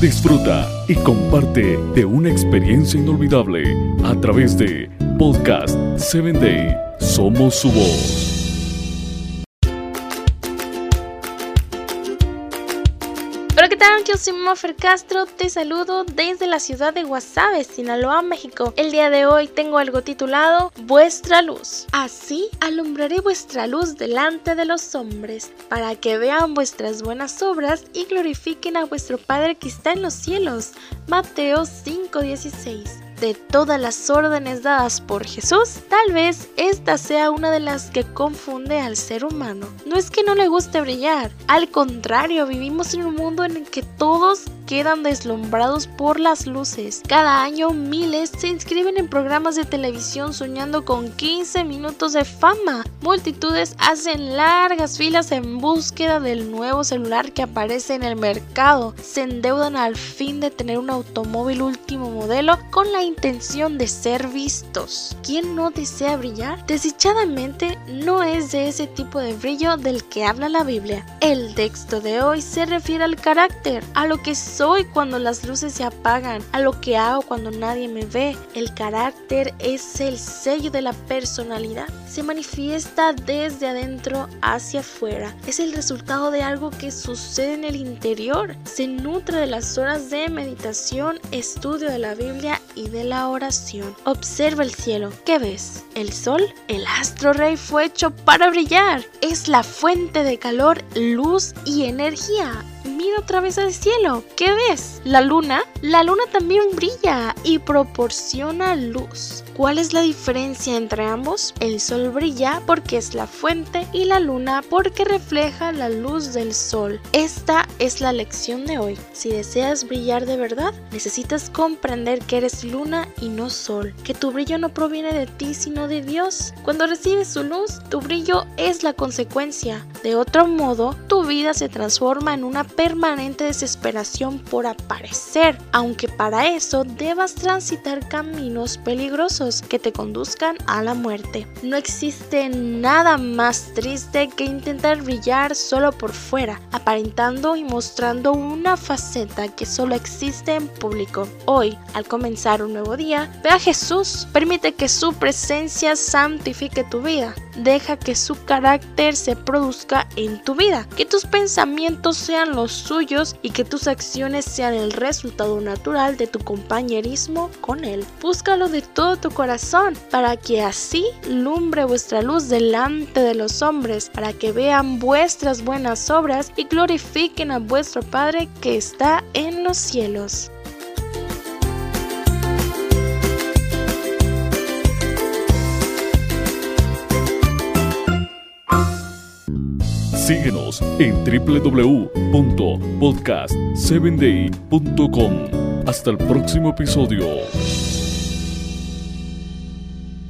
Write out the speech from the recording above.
Disfruta y comparte de una experiencia inolvidable a través de Podcast 7 Day. Somos su voz. Yo soy Maffer Castro, te saludo desde la ciudad de Guasave, Sinaloa, México. El día de hoy tengo algo titulado Vuestra luz. Así alumbraré vuestra luz delante de los hombres, para que vean vuestras buenas obras y glorifiquen a vuestro Padre que está en los cielos. Mateo 5:16 de todas las órdenes dadas por Jesús, tal vez esta sea una de las que confunde al ser humano. No es que no le guste brillar, al contrario, vivimos en un mundo en el que todos quedan deslumbrados por las luces. Cada año miles se inscriben en programas de televisión soñando con 15 minutos de fama. Multitudes hacen largas filas en búsqueda del nuevo celular que aparece en el mercado. Se endeudan al fin de tener un automóvil último modelo con la intención de ser vistos. ¿Quién no desea brillar? Desdichadamente no es de ese tipo de brillo del que habla la Biblia. El texto de hoy se refiere al carácter, a lo que soy cuando las luces se apagan, a lo que hago cuando nadie me ve. El carácter es el sello de la personalidad. Se manifiesta desde adentro hacia afuera. Es el resultado de algo que sucede en el interior. Se nutre de las horas de meditación, estudio de la Biblia y de la oración. Observa el cielo. ¿Qué ves? El sol, el astro rey fue hecho para brillar. Es la fuente de calor, luz y energía mira otra vez al cielo. ¿Qué ves? ¿La luna? La luna también brilla y proporciona luz. ¿Cuál es la diferencia entre ambos? El sol brilla porque es la fuente y la luna porque refleja la luz del sol. Esta es la lección de hoy. Si deseas brillar de verdad, necesitas comprender que eres luna y no sol, que tu brillo no proviene de ti sino de Dios. Cuando recibes su luz, tu brillo es la consecuencia. De otro modo, tu vida se transforma en una permanente desesperación por aparecer, aunque para eso debas transitar caminos peligrosos que te conduzcan a la muerte. No existe nada más triste que intentar brillar solo por fuera, aparentando y mostrando una faceta que solo existe en público. Hoy, al comenzar un nuevo día, ve a Jesús, permite que su presencia santifique tu vida, deja que su carácter se produzca en tu vida, que tus pensamientos sean los suyos y que tus acciones sean el resultado natural de tu compañerismo con Él. Búscalo de todo tu corazón, para que así lumbre vuestra luz delante de los hombres, para que vean vuestras buenas obras y glorifiquen a vuestro Padre que está en los cielos. Síguenos en www.podcast7day.com. Hasta el próximo episodio.